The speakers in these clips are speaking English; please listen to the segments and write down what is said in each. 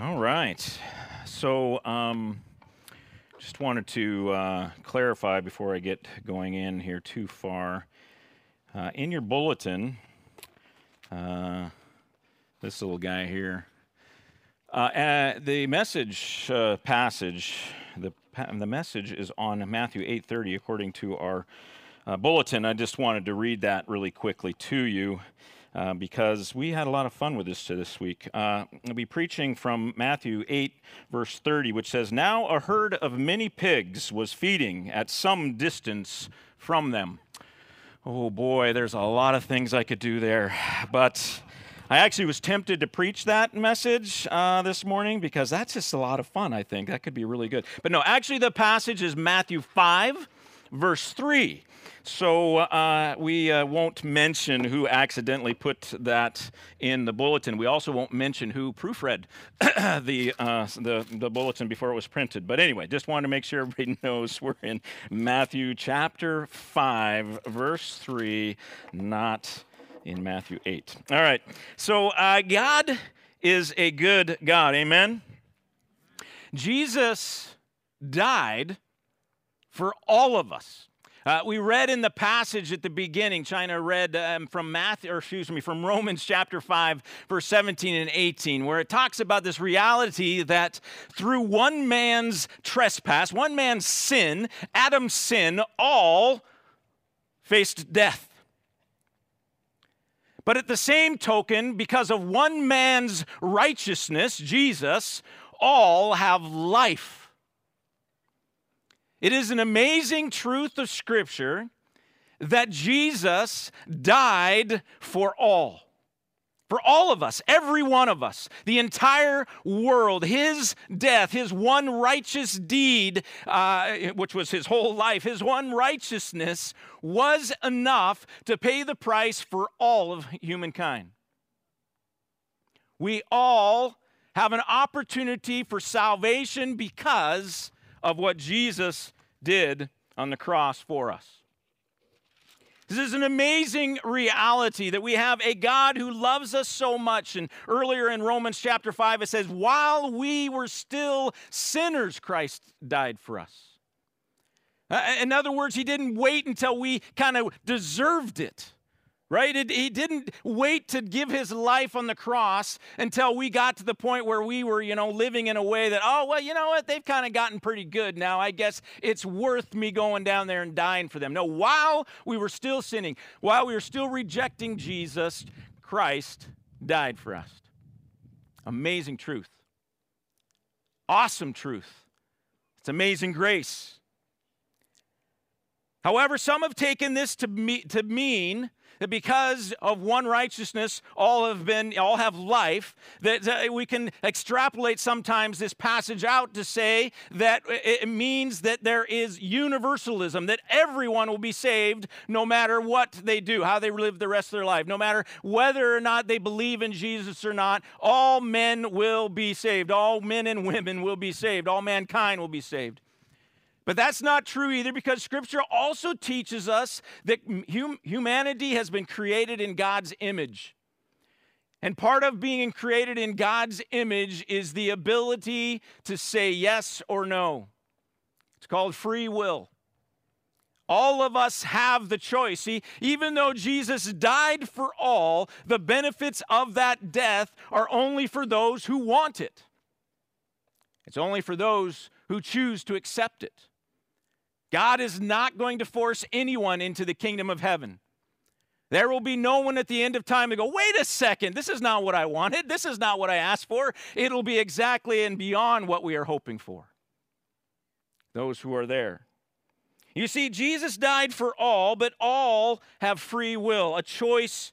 All right. So, um, just wanted to uh, clarify before I get going in here too far. Uh, in your bulletin, uh, this little guy here, uh, uh, the message uh, passage, the the message is on Matthew 8:30, according to our bulletin. I just wanted to read that really quickly to you. Uh, because we had a lot of fun with this this week. Uh, I'll be preaching from Matthew 8, verse 30, which says, Now a herd of many pigs was feeding at some distance from them. Oh boy, there's a lot of things I could do there. But I actually was tempted to preach that message uh, this morning because that's just a lot of fun, I think. That could be really good. But no, actually, the passage is Matthew 5, verse 3. So uh, we uh, won't mention who accidentally put that in the bulletin. We also won't mention who proofread the, uh, the, the bulletin before it was printed. But anyway, just wanted to make sure everybody knows we're in Matthew chapter 5, verse 3, not in Matthew 8. All right. So uh, God is a good God. Amen. Jesus died for all of us. Uh, we read in the passage at the beginning, China read um, from Matthew, or excuse me, from Romans chapter 5, verse 17 and 18, where it talks about this reality that through one man's trespass, one man's sin, Adam's sin, all faced death. But at the same token, because of one man's righteousness, Jesus, all have life. It is an amazing truth of Scripture that Jesus died for all. For all of us, every one of us, the entire world, his death, his one righteous deed, uh, which was his whole life, his one righteousness was enough to pay the price for all of humankind. We all have an opportunity for salvation because of what Jesus did on the cross for us. This is an amazing reality that we have a God who loves us so much. And earlier in Romans chapter 5, it says, While we were still sinners, Christ died for us. Uh, in other words, He didn't wait until we kind of deserved it right? It, he didn't wait to give his life on the cross until we got to the point where we were, you know, living in a way that, oh, well, you know what? They've kind of gotten pretty good now. I guess it's worth me going down there and dying for them. No, while we were still sinning, while we were still rejecting Jesus, Christ died for us. Amazing truth. Awesome truth. It's amazing grace. However, some have taken this to, me, to mean that because of one righteousness all have been all have life that, that we can extrapolate sometimes this passage out to say that it means that there is universalism that everyone will be saved no matter what they do how they live the rest of their life. No matter whether or not they believe in Jesus or not all men will be saved. All men and women will be saved. All mankind will be saved but that's not true either because Scripture also teaches us that hum- humanity has been created in God's image. And part of being created in God's image is the ability to say yes or no. It's called free will. All of us have the choice. See, even though Jesus died for all, the benefits of that death are only for those who want it. It's only for those who choose to accept it. God is not going to force anyone into the kingdom of heaven. There will be no one at the end of time to go, wait a second, this is not what I wanted. This is not what I asked for. It'll be exactly and beyond what we are hoping for. Those who are there. You see, Jesus died for all, but all have free will, a choice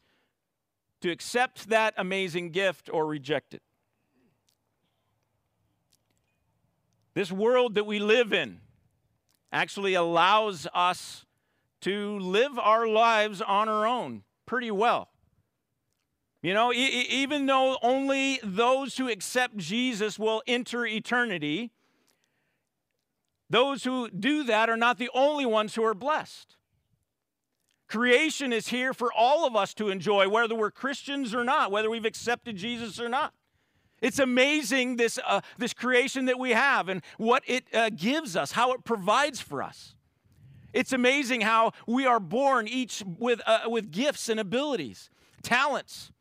to accept that amazing gift or reject it. This world that we live in, actually allows us to live our lives on our own pretty well. You know, e- even though only those who accept Jesus will enter eternity, those who do that are not the only ones who are blessed. Creation is here for all of us to enjoy, whether we're Christians or not, whether we've accepted Jesus or not. It's amazing this, uh, this creation that we have and what it uh, gives us, how it provides for us. It's amazing how we are born each with, uh, with gifts and abilities, talents.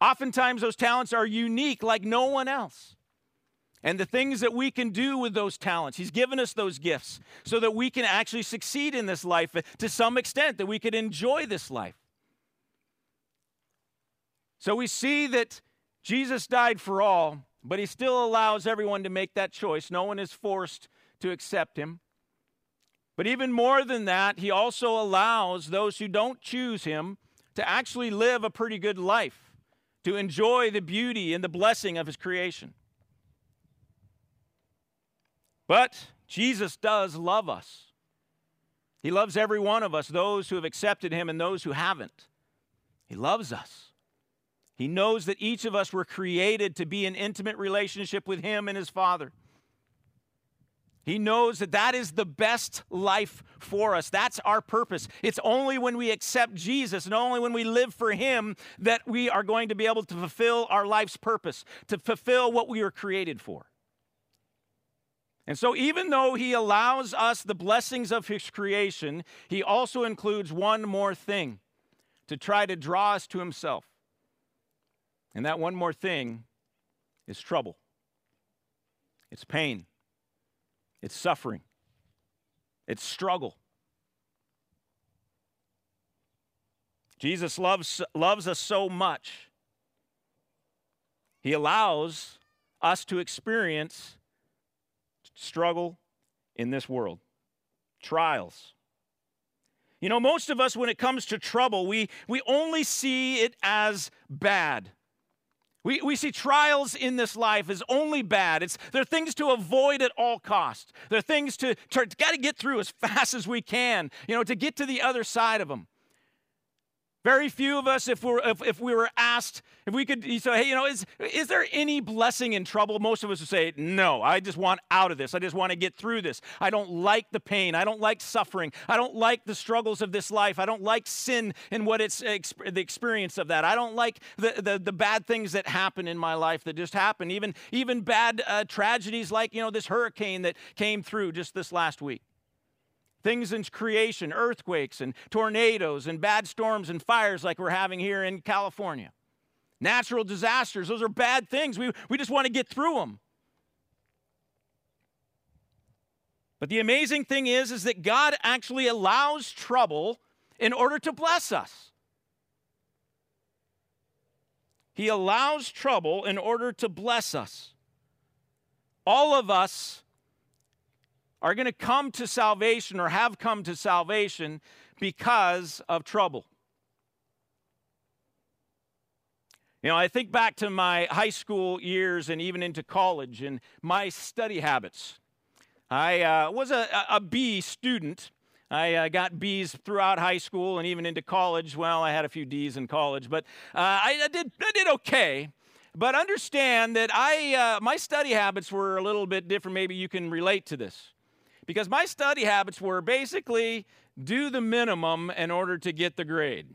Oftentimes, those talents are unique like no one else. And the things that we can do with those talents, He's given us those gifts so that we can actually succeed in this life to some extent, that we could enjoy this life. So we see that Jesus died for all, but He still allows everyone to make that choice. No one is forced to accept Him. But even more than that, He also allows those who don't choose Him to actually live a pretty good life, to enjoy the beauty and the blessing of His creation. But Jesus does love us. He loves every one of us, those who have accepted Him and those who haven't. He loves us. He knows that each of us were created to be in intimate relationship with Him and His Father. He knows that that is the best life for us. That's our purpose. It's only when we accept Jesus and only when we live for Him that we are going to be able to fulfill our life's purpose, to fulfill what we were created for. And so, even though He allows us the blessings of His creation, He also includes one more thing to try to draw us to Himself. And that one more thing is trouble, it's pain, it's suffering, it's struggle. Jesus loves, loves us so much, He allows us to experience struggle in this world, trials. You know, most of us, when it comes to trouble, we, we only see it as bad. We, we see trials in this life as only bad. It's, they're things to avoid at all costs. They're things to, to got to get through as fast as we can, you know, to get to the other side of them. Very few of us, if, we're, if, if we were asked, if we could say, hey, you know, is, is there any blessing in trouble? Most of us would say, no, I just want out of this. I just want to get through this. I don't like the pain. I don't like suffering. I don't like the struggles of this life. I don't like sin and what it's the experience of that. I don't like the, the, the bad things that happen in my life that just happen, even, even bad uh, tragedies like, you know, this hurricane that came through just this last week. Things in creation, earthquakes and tornadoes and bad storms and fires like we're having here in California. Natural disasters, those are bad things. We, we just want to get through them. But the amazing thing is, is that God actually allows trouble in order to bless us. He allows trouble in order to bless us. All of us are going to come to salvation or have come to salvation because of trouble. You know, I think back to my high school years and even into college and my study habits. I uh, was a, a B student. I uh, got B's throughout high school and even into college. Well, I had a few D's in college, but uh, I, I, did, I did okay. But understand that I, uh, my study habits were a little bit different. Maybe you can relate to this because my study habits were basically do the minimum in order to get the grade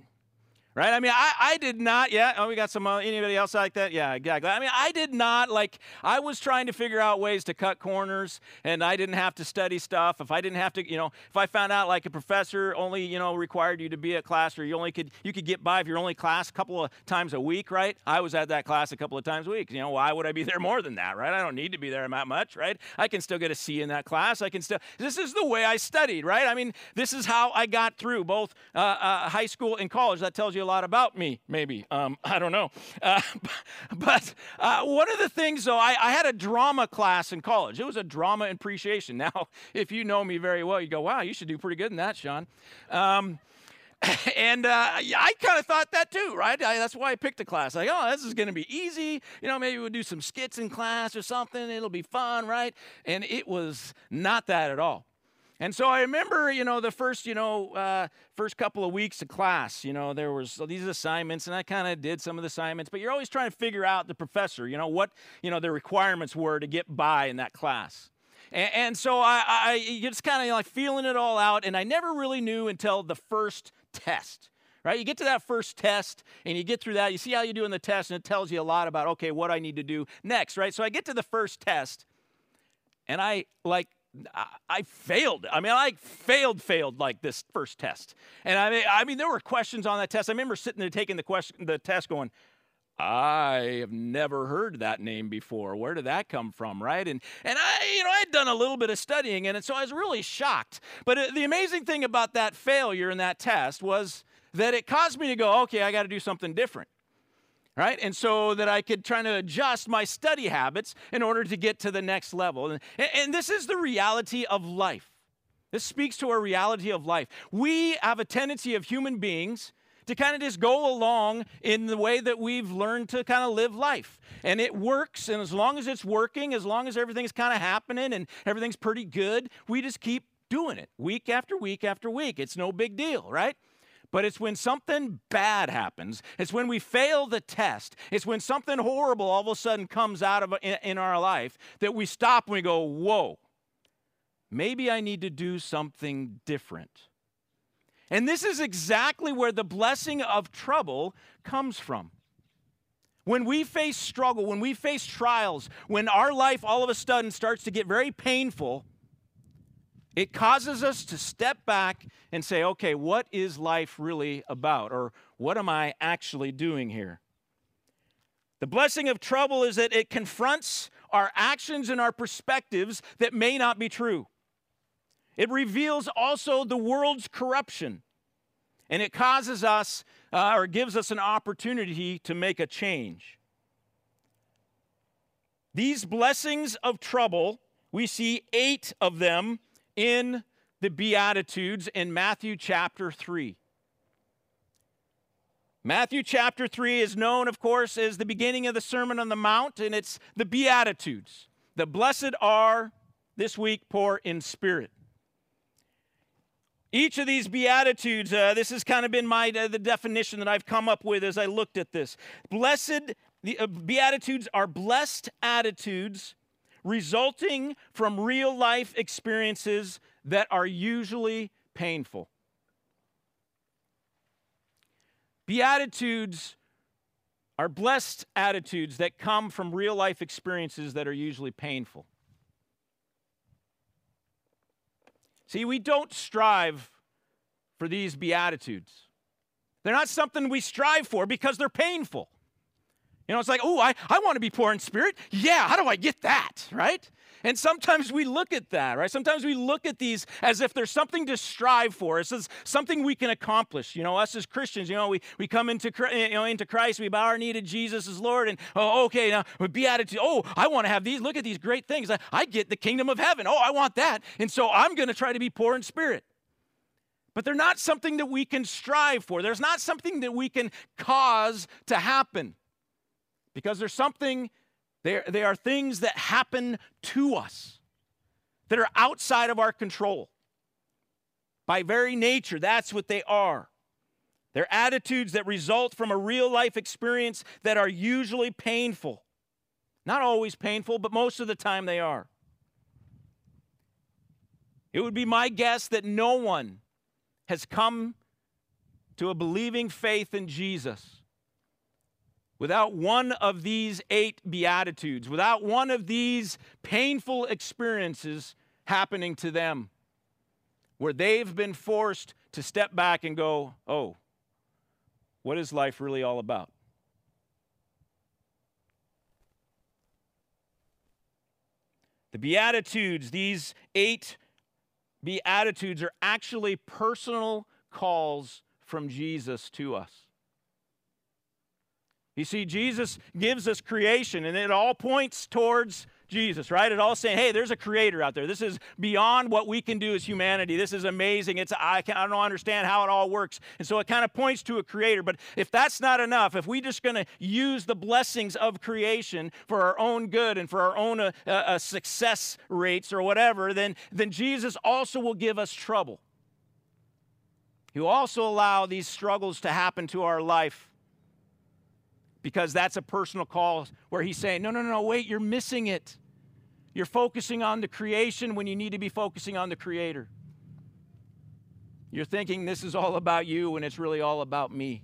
right? I mean, I, I did not, yeah, oh, we got some, uh, anybody else like that? Yeah, exactly. I mean, I did not, like, I was trying to figure out ways to cut corners, and I didn't have to study stuff. If I didn't have to, you know, if I found out, like, a professor only, you know, required you to be at class, or you only could, you could get by if you're only class a couple of times a week, right? I was at that class a couple of times a week. You know, why would I be there more than that, right? I don't need to be there that much, right? I can still get a C in that class. I can still, this is the way I studied, right? I mean, this is how I got through both uh, uh, high school and college. That tells you a lot about me, maybe. Um, I don't know. Uh, but uh, one of the things, though, I, I, had a drama class in college. It was a drama appreciation. Now, if you know me very well, you go, wow, you should do pretty good in that, Sean. Um, and uh, I kind of thought that too, right? I, that's why I picked the class. Like, oh, this is going to be easy. You know, maybe we'll do some skits in class or something. It'll be fun, right? And it was not that at all. And so I remember, you know, the first, you know, uh, first couple of weeks of class, you know, there was these assignments, and I kind of did some of the assignments. But you're always trying to figure out the professor, you know, what you know the requirements were to get by in that class. And, and so I, I just kind of like feeling it all out, and I never really knew until the first test right? You get to that first test and you get through that. You see how you do in the test, and it tells you a lot about, okay, what I need to do next, right? So I get to the first test and I like, I failed. I mean, I failed, failed like this first test. And I mean, I mean, there were questions on that test. I remember sitting there taking the question, the test, going, I have never heard that name before. Where did that come from, right? And and I, you know, I'd done a little bit of studying in it, so I was really shocked. But uh, the amazing thing about that failure in that test was that it caused me to go, okay, I got to do something different. Right? And so that I could try to adjust my study habits in order to get to the next level. And, and this is the reality of life. This speaks to our reality of life. We have a tendency of human beings to kind of just go along in the way that we've learned to kind of live life. And it works. And as long as it's working, as long as everything's kind of happening and everything's pretty good, we just keep doing it week after week after week. It's no big deal, right? But it's when something bad happens. It's when we fail the test. It's when something horrible all of a sudden comes out of in, in our life that we stop and we go, "Whoa. Maybe I need to do something different." And this is exactly where the blessing of trouble comes from. When we face struggle, when we face trials, when our life all of a sudden starts to get very painful, it causes us to step back and say, okay, what is life really about? Or what am I actually doing here? The blessing of trouble is that it confronts our actions and our perspectives that may not be true. It reveals also the world's corruption. And it causes us uh, or gives us an opportunity to make a change. These blessings of trouble, we see eight of them in the Beatitudes in Matthew chapter 3. Matthew chapter 3 is known, of course, as the beginning of the Sermon on the Mount, and it's the Beatitudes. The blessed are this week poor in spirit. Each of these beatitudes, uh, this has kind of been my uh, the definition that I've come up with as I looked at this. Blessed, the uh, beatitudes are blessed attitudes resulting from real life experiences that are usually painful. Beatitudes are blessed attitudes that come from real life experiences that are usually painful. See, we don't strive for these Beatitudes. They're not something we strive for because they're painful. You know, it's like, oh, I, I want to be poor in spirit. Yeah, how do I get that, right? And sometimes we look at that, right? Sometimes we look at these as if there's something to strive for. It's something we can accomplish. You know, us as Christians, you know, we, we come into, you know, into Christ, we bow our knee to Jesus as Lord, and oh, okay, now we beatitude. Oh, I want to have these. Look at these great things. I, I get the kingdom of heaven. Oh, I want that. And so I'm going to try to be poor in spirit. But they're not something that we can strive for. There's not something that we can cause to happen. Because there's something they, they are things that happen to us that are outside of our control. By very nature, that's what they are. They're attitudes that result from a real life experience that are usually painful. Not always painful, but most of the time they are. It would be my guess that no one has come to a believing faith in Jesus without one of these eight Beatitudes, without one of these painful experiences happening to them, where they've been forced to step back and go, oh, what is life really all about? The Beatitudes, these eight Beatitudes, are actually personal calls from Jesus to us. You see, Jesus gives us creation, and it all points towards Jesus, right? It all saying, hey, there's a creator out there. This is beyond what we can do as humanity. This is amazing. It's I, can, I don't understand how it all works. And so it kind of points to a creator. But if that's not enough, if we're just going to use the blessings of creation for our own good and for our own uh, uh, success rates or whatever, then, then Jesus also will give us trouble. He will also allow these struggles to happen to our life because that's a personal call where he's saying, No, no, no, wait, you're missing it. You're focusing on the creation when you need to be focusing on the creator. You're thinking this is all about you when it's really all about me.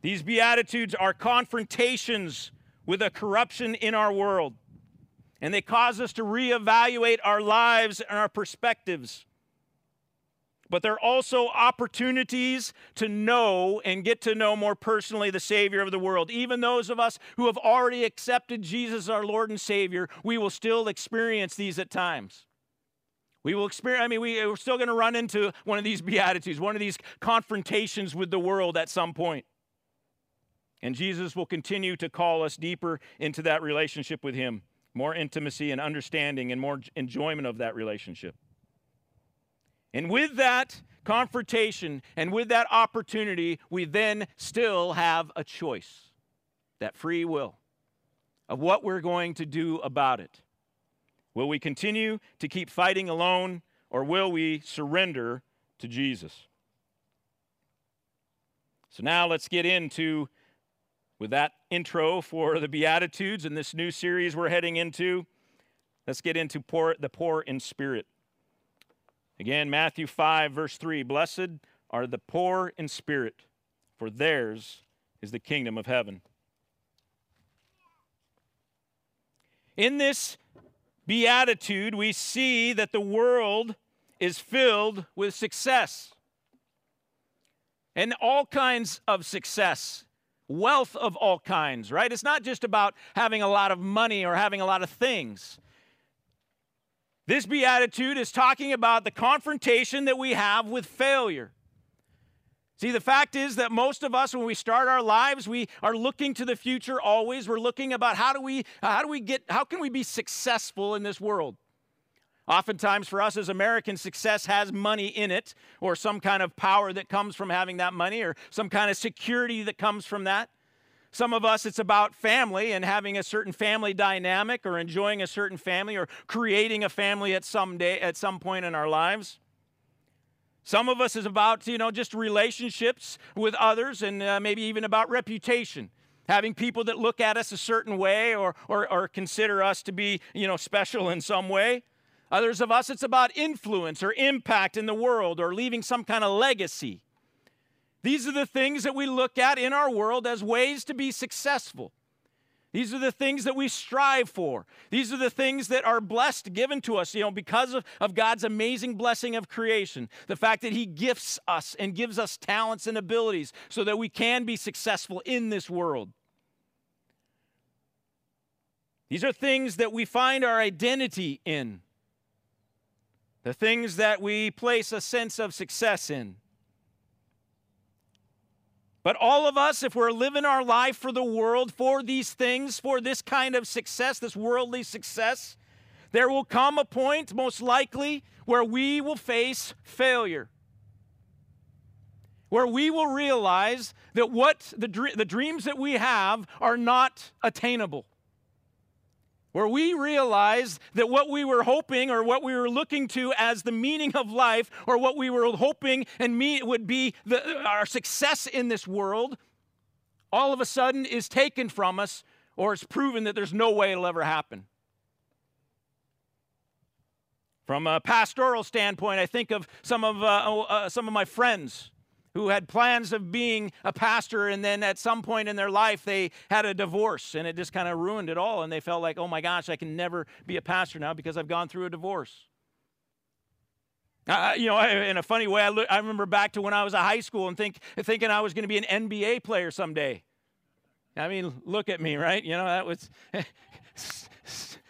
These Beatitudes are confrontations with a corruption in our world, and they cause us to reevaluate our lives and our perspectives. But they're also opportunities to know and get to know more personally the Savior of the world. Even those of us who have already accepted Jesus, as our Lord and Savior, we will still experience these at times. We will experience, I mean, we, we're still going to run into one of these Beatitudes, one of these confrontations with the world at some point. And Jesus will continue to call us deeper into that relationship with Him, more intimacy and understanding and more enjoyment of that relationship. And with that confrontation and with that opportunity, we then still have a choice that free will of what we're going to do about it. Will we continue to keep fighting alone or will we surrender to Jesus? So now let's get into with that intro for the Beatitudes and this new series we're heading into, let's get into poor, the poor in spirit. Again, Matthew 5, verse 3 Blessed are the poor in spirit, for theirs is the kingdom of heaven. In this beatitude, we see that the world is filled with success and all kinds of success wealth of all kinds, right? It's not just about having a lot of money or having a lot of things. This beatitude is talking about the confrontation that we have with failure. See, the fact is that most of us, when we start our lives, we are looking to the future always. We're looking about how do we, how do we get, how can we be successful in this world? Oftentimes, for us as Americans, success has money in it, or some kind of power that comes from having that money, or some kind of security that comes from that. Some of us, it's about family and having a certain family dynamic, or enjoying a certain family, or creating a family at some day, at some point in our lives. Some of us is about, you know, just relationships with others, and uh, maybe even about reputation having people that look at us a certain way or, or, or, consider us to be you know special in some way Others of us, it's about influence or impact in the world or leaving some kind of legacy. These are the things that we look at in our world as ways to be successful. These are the things that we strive for. These are the things that are blessed, given to us, you know, because of, of God's amazing blessing of creation. The fact that He gifts us and gives us talents and abilities so that we can be successful in this world. These are things that we find our identity in the things that we place a sense of success in. But all of us, if we're living our life for the world, for these things, for this kind of success, this worldly success, there will come a point, most likely, where we will face failure. Where we will realize that what the, the dreams that we have are not attainable where we realize that what we were hoping or what we were looking to as the meaning of life or what we were hoping and me would be the, our success in this world all of a sudden is taken from us or it's proven that there's no way it'll ever happen. From a pastoral standpoint i think of some of, uh, uh, some of my friends who had plans of being a pastor and then at some point in their life they had a divorce and it just kind of ruined it all and they felt like oh my gosh i can never be a pastor now because i've gone through a divorce uh, you know, in a funny way, I, look, I remember back to when I was a high school and think, thinking I was going to be an NBA player someday. I mean, look at me, right? You know, that was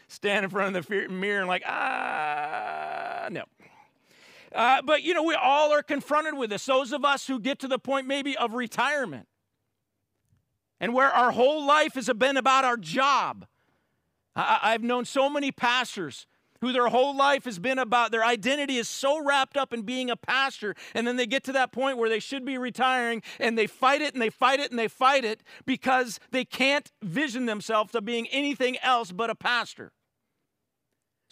stand in front of the mirror and like, ah, no. Uh, but, you know, we all are confronted with this. Those of us who get to the point maybe of retirement and where our whole life has been about our job. I, I've known so many pastors who their whole life has been about their identity is so wrapped up in being a pastor and then they get to that point where they should be retiring and they fight it and they fight it and they fight it because they can't vision themselves of being anything else but a pastor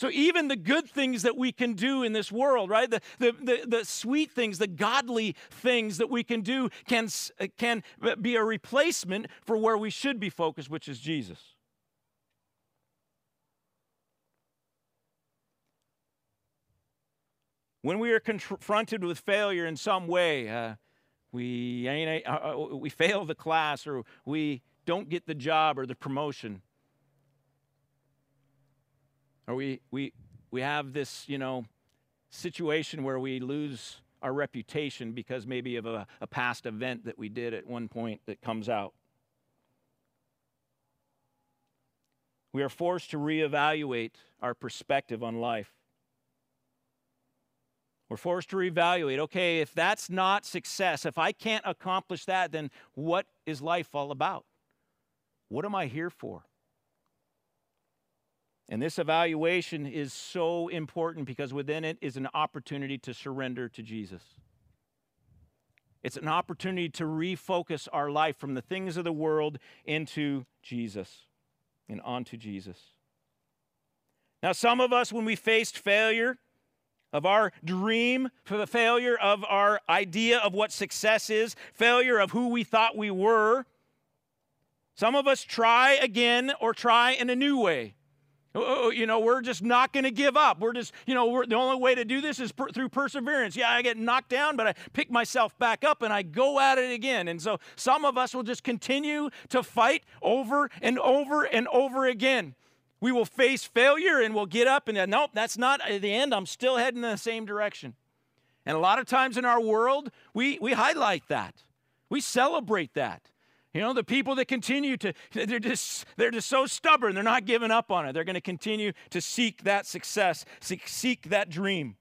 so, even the good things that we can do in this world, right? The, the, the, the, sweet things, the godly things that we can do can, can be a replacement for where we should be focused, which is Jesus. When we are confronted with failure in some way, uh, we, uh, uh, we fail the class or we don't get the job or the promotion, or we, we, we have this, you know, situation where we lose our reputation because maybe of a, a past event that we did at one point that comes out. We are forced to reevaluate our perspective on life. We're forced to reevaluate okay, if that's not success, if I can't accomplish that, then what is life all about? What am I here for? And this evaluation is so important because within it is an opportunity to surrender to Jesus. It's an opportunity to refocus our life from the things of the world into Jesus and onto Jesus. Now, some of us, when we faced failure of our dream, for the failure of our idea of what success is, failure of who we thought we were, some of us try again or try in a new way. Oh, oh, oh, you know, we're just not going to give up. We're just, you know, the only way to do this is per, through perseverance. Yeah, I get knocked down, but I pick myself back up and I go at it again. And so some of us will just continue to fight over and over and over again. We will face failure and we'll get up and, uh, nope, that's not uh, the end. I'm still heading in the same direction. And a lot of times in our world, we, we highlight that, we celebrate that. You know, the people that continue to, they're just, they're just so stubborn. They're not giving up on it. They're going to continue to seek that success, seek, seek that dream.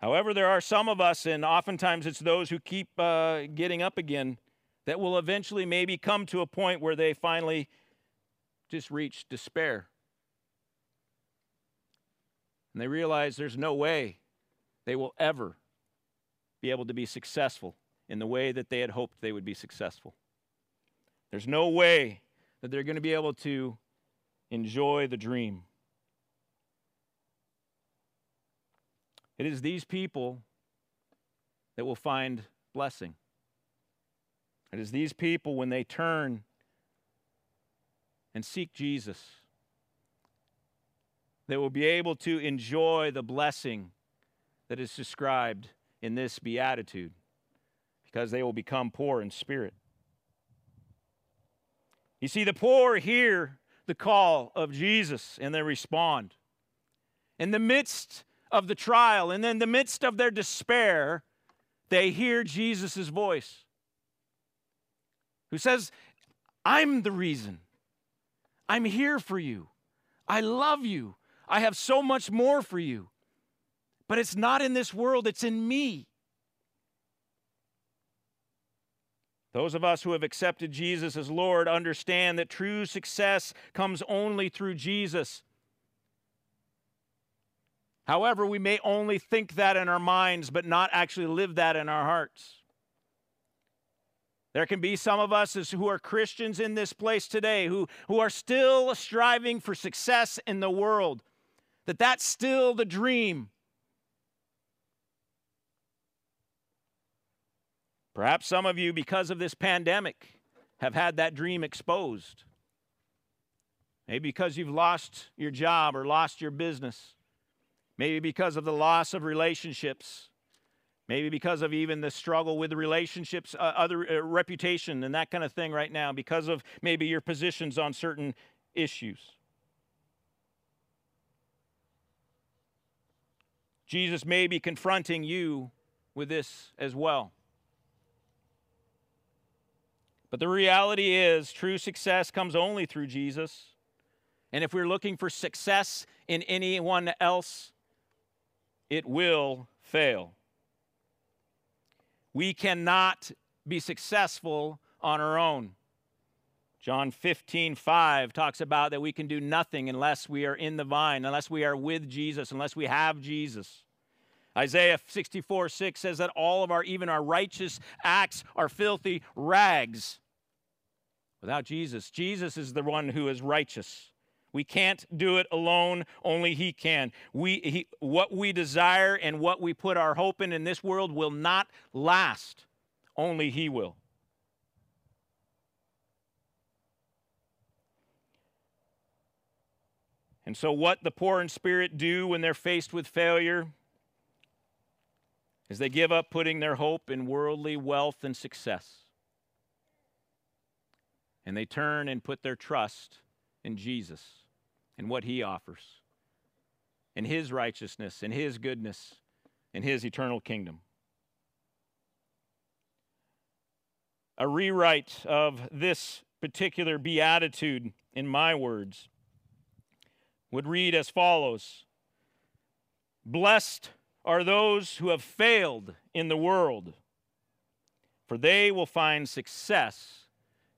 However, there are some of us, and oftentimes it's those who keep uh, getting up again, that will eventually maybe come to a point where they finally just reach despair. And they realize there's no way they will ever be able to be successful in the way that they had hoped they would be successful. There's no way that they're going to be able to enjoy the dream. It is these people that will find blessing. It is these people when they turn and seek Jesus that will be able to enjoy the blessing that is described in this beatitude because they will become poor in spirit. You see, the poor hear the call of Jesus and they respond. In the midst of the trial and in the midst of their despair, they hear Jesus' voice, who says, I'm the reason. I'm here for you. I love you. I have so much more for you. But it's not in this world, it's in me. Those of us who have accepted Jesus as Lord understand that true success comes only through Jesus. However, we may only think that in our minds, but not actually live that in our hearts. There can be some of us who are Christians in this place today who, who are still striving for success in the world, that that's still the dream. Perhaps some of you, because of this pandemic, have had that dream exposed. Maybe because you've lost your job or lost your business. Maybe because of the loss of relationships. Maybe because of even the struggle with relationships, uh, other uh, reputation, and that kind of thing right now, because of maybe your positions on certain issues. Jesus may be confronting you with this as well. But the reality is, true success comes only through Jesus. And if we're looking for success in anyone else, it will fail. We cannot be successful on our own. John 15, 5 talks about that we can do nothing unless we are in the vine, unless we are with Jesus, unless we have Jesus. Isaiah 64, 6 says that all of our, even our righteous acts, are filthy rags without Jesus. Jesus is the one who is righteous. We can't do it alone, only He can. We, he, what we desire and what we put our hope in in this world will not last, only He will. And so, what the poor in spirit do when they're faced with failure is they give up putting their hope in worldly wealth and success. And they turn and put their trust in Jesus and what he offers, in his righteousness, in his goodness, in his eternal kingdom. A rewrite of this particular beatitude, in my words, would read as follows Blessed are those who have failed in the world, for they will find success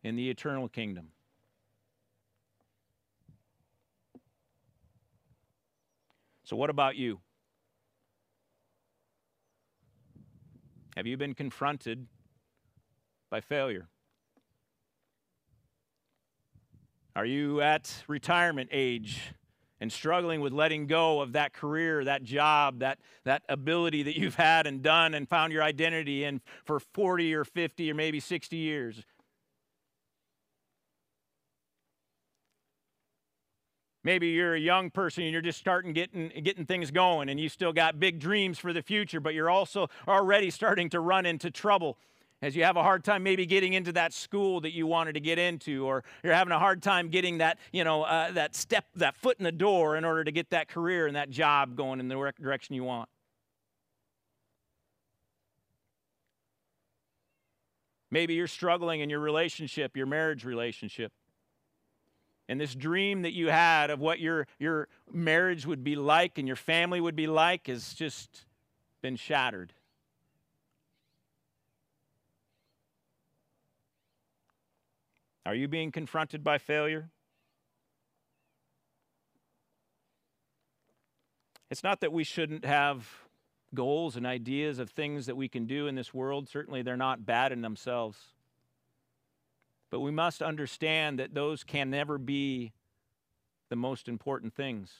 in the eternal kingdom. So, what about you? Have you been confronted by failure? Are you at retirement age and struggling with letting go of that career, that job, that, that ability that you've had and done and found your identity in for 40 or 50 or maybe 60 years? Maybe you're a young person and you're just starting getting getting things going and you still got big dreams for the future, but you're also already starting to run into trouble as you have a hard time maybe getting into that school that you wanted to get into or you're having a hard time getting that you know uh, that step that foot in the door in order to get that career and that job going in the direction you want. Maybe you're struggling in your relationship your marriage relationship and this dream that you had of what your, your marriage would be like and your family would be like has just been shattered. Are you being confronted by failure? It's not that we shouldn't have goals and ideas of things that we can do in this world. Certainly, they're not bad in themselves. But we must understand that those can never be the most important things.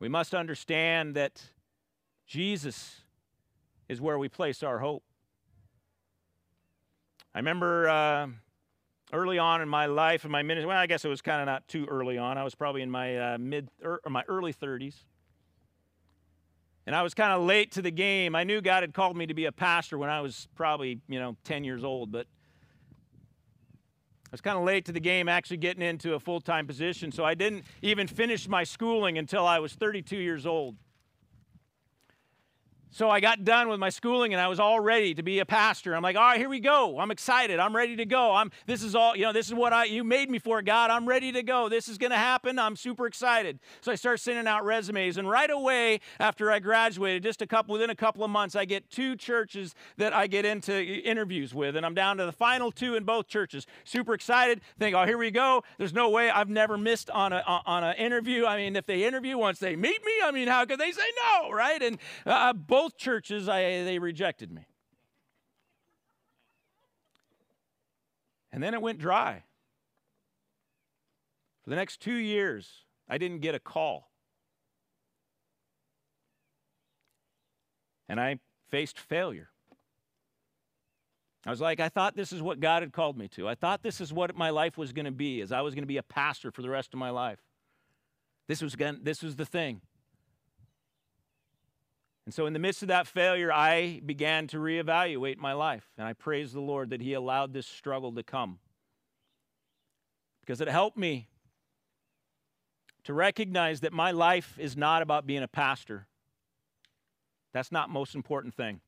We must understand that Jesus is where we place our hope. I remember uh, early on in my life, in my ministry, well, I guess it was kind of not too early on. I was probably in my uh, mid or er, my early 30s. And I was kind of late to the game. I knew God had called me to be a pastor when I was probably, you know, 10 years old, but was kind of late to the game actually getting into a full time position, so I didn't even finish my schooling until I was 32 years old. So I got done with my schooling and I was all ready to be a pastor. I'm like, all right, here we go. I'm excited. I'm ready to go. I'm this is all, you know, this is what I you made me for, God. I'm ready to go. This is gonna happen. I'm super excited. So I start sending out resumes. And right away, after I graduated, just a couple within a couple of months, I get two churches that I get into interviews with. And I'm down to the final two in both churches. Super excited. Think, oh, here we go. There's no way I've never missed on a on an interview. I mean, if they interview once they meet me, I mean, how could they say no, right? And uh, both both churches, I, they rejected me. And then it went dry. For the next two years, I didn't get a call. And I faced failure. I was like, I thought this is what God had called me to. I thought this is what my life was going to be, as I was going to be a pastor for the rest of my life. This was, gonna, this was the thing. And so, in the midst of that failure, I began to reevaluate my life. And I praise the Lord that He allowed this struggle to come. Because it helped me to recognize that my life is not about being a pastor. That's not most important thing.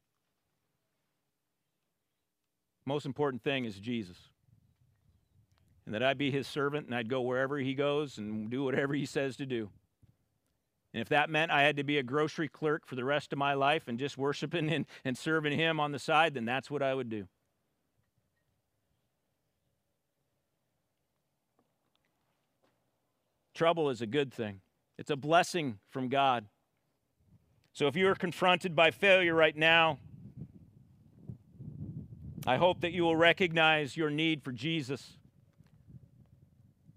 Most important thing is Jesus. And that I'd be his servant and I'd go wherever he goes and do whatever he says to do. And if that meant I had to be a grocery clerk for the rest of my life and just worshiping and, and serving Him on the side, then that's what I would do. Trouble is a good thing, it's a blessing from God. So if you are confronted by failure right now, I hope that you will recognize your need for Jesus,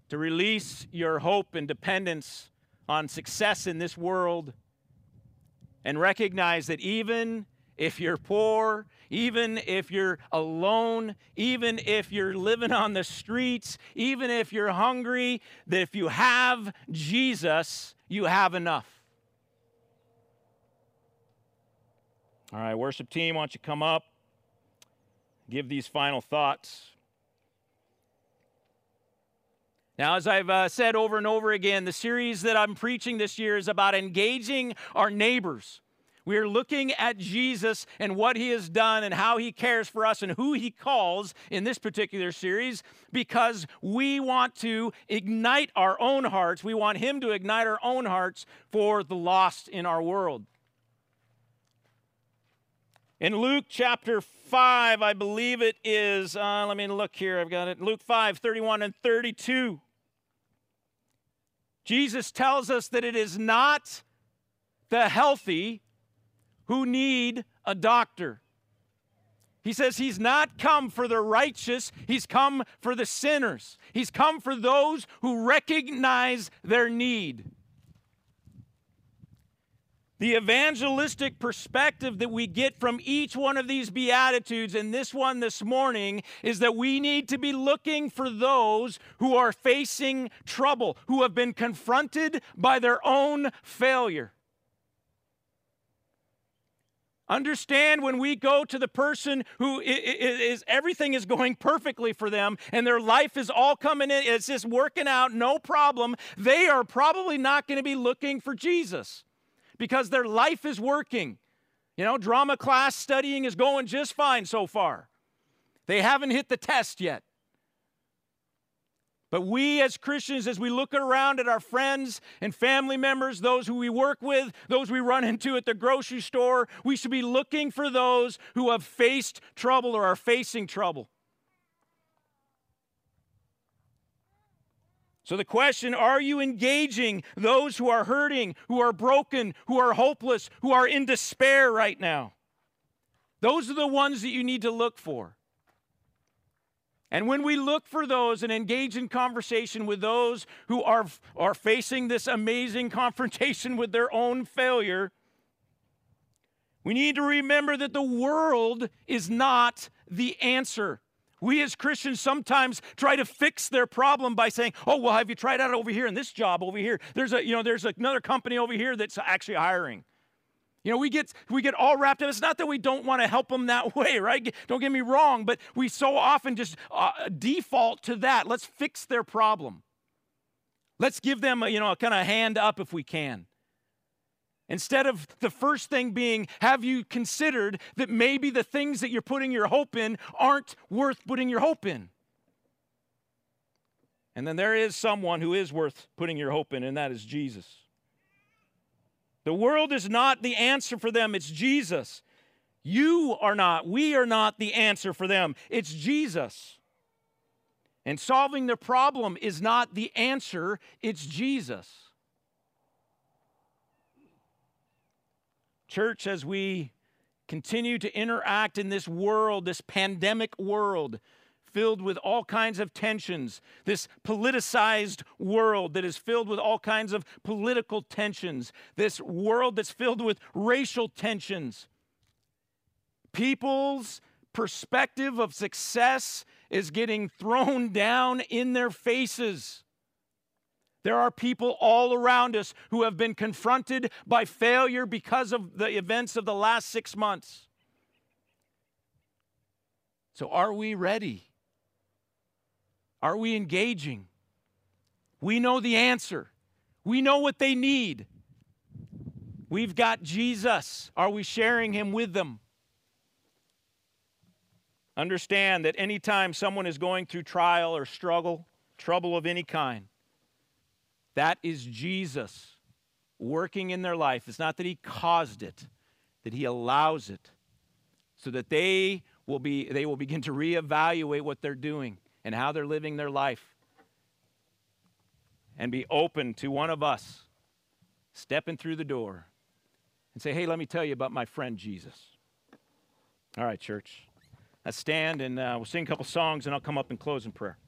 to release your hope and dependence on success in this world and recognize that even if you're poor, even if you're alone, even if you're living on the streets, even if you're hungry, that if you have Jesus, you have enough. All right, worship team, why don't you come up? Give these final thoughts. Now, as I've uh, said over and over again, the series that I'm preaching this year is about engaging our neighbors. We are looking at Jesus and what he has done and how he cares for us and who he calls in this particular series because we want to ignite our own hearts. We want him to ignite our own hearts for the lost in our world. In Luke chapter 5, I believe it is, uh, let me look here, I've got it. Luke 5, 31 and 32. Jesus tells us that it is not the healthy who need a doctor. He says he's not come for the righteous, he's come for the sinners. He's come for those who recognize their need. The evangelistic perspective that we get from each one of these Beatitudes and this one this morning is that we need to be looking for those who are facing trouble, who have been confronted by their own failure. Understand when we go to the person who is, everything is going perfectly for them and their life is all coming in, it's just working out, no problem. They are probably not going to be looking for Jesus because their life is working. You know, drama class studying is going just fine so far. They haven't hit the test yet. But we as Christians, as we look around at our friends and family members, those who we work with, those we run into at the grocery store, we should be looking for those who have faced trouble or are facing trouble. So, the question are you engaging those who are hurting, who are broken, who are hopeless, who are in despair right now? Those are the ones that you need to look for. And when we look for those and engage in conversation with those who are, are facing this amazing confrontation with their own failure, we need to remember that the world is not the answer. We as Christians sometimes try to fix their problem by saying, "Oh, well, have you tried out over here in this job over here? There's a, you know, there's another company over here that's actually hiring." You know, we get we get all wrapped up. It's not that we don't want to help them that way, right? Don't get me wrong, but we so often just uh, default to that. Let's fix their problem. Let's give them, a, you know, a kind of hand up if we can. Instead of the first thing being, have you considered that maybe the things that you're putting your hope in aren't worth putting your hope in? And then there is someone who is worth putting your hope in, and that is Jesus. The world is not the answer for them, it's Jesus. You are not, we are not the answer for them, it's Jesus. And solving the problem is not the answer, it's Jesus. Church, as we continue to interact in this world, this pandemic world, filled with all kinds of tensions, this politicized world that is filled with all kinds of political tensions, this world that's filled with racial tensions. People's perspective of success is getting thrown down in their faces. There are people all around us who have been confronted by failure because of the events of the last six months. So, are we ready? Are we engaging? We know the answer, we know what they need. We've got Jesus. Are we sharing him with them? Understand that anytime someone is going through trial or struggle, trouble of any kind, that is Jesus working in their life. It's not that he caused it, that he allows it so that they will be they will begin to reevaluate what they're doing and how they're living their life and be open to one of us stepping through the door and say, hey, let me tell you about my friend Jesus. All right, church. Let's stand and uh, we'll sing a couple songs and I'll come up and close in prayer.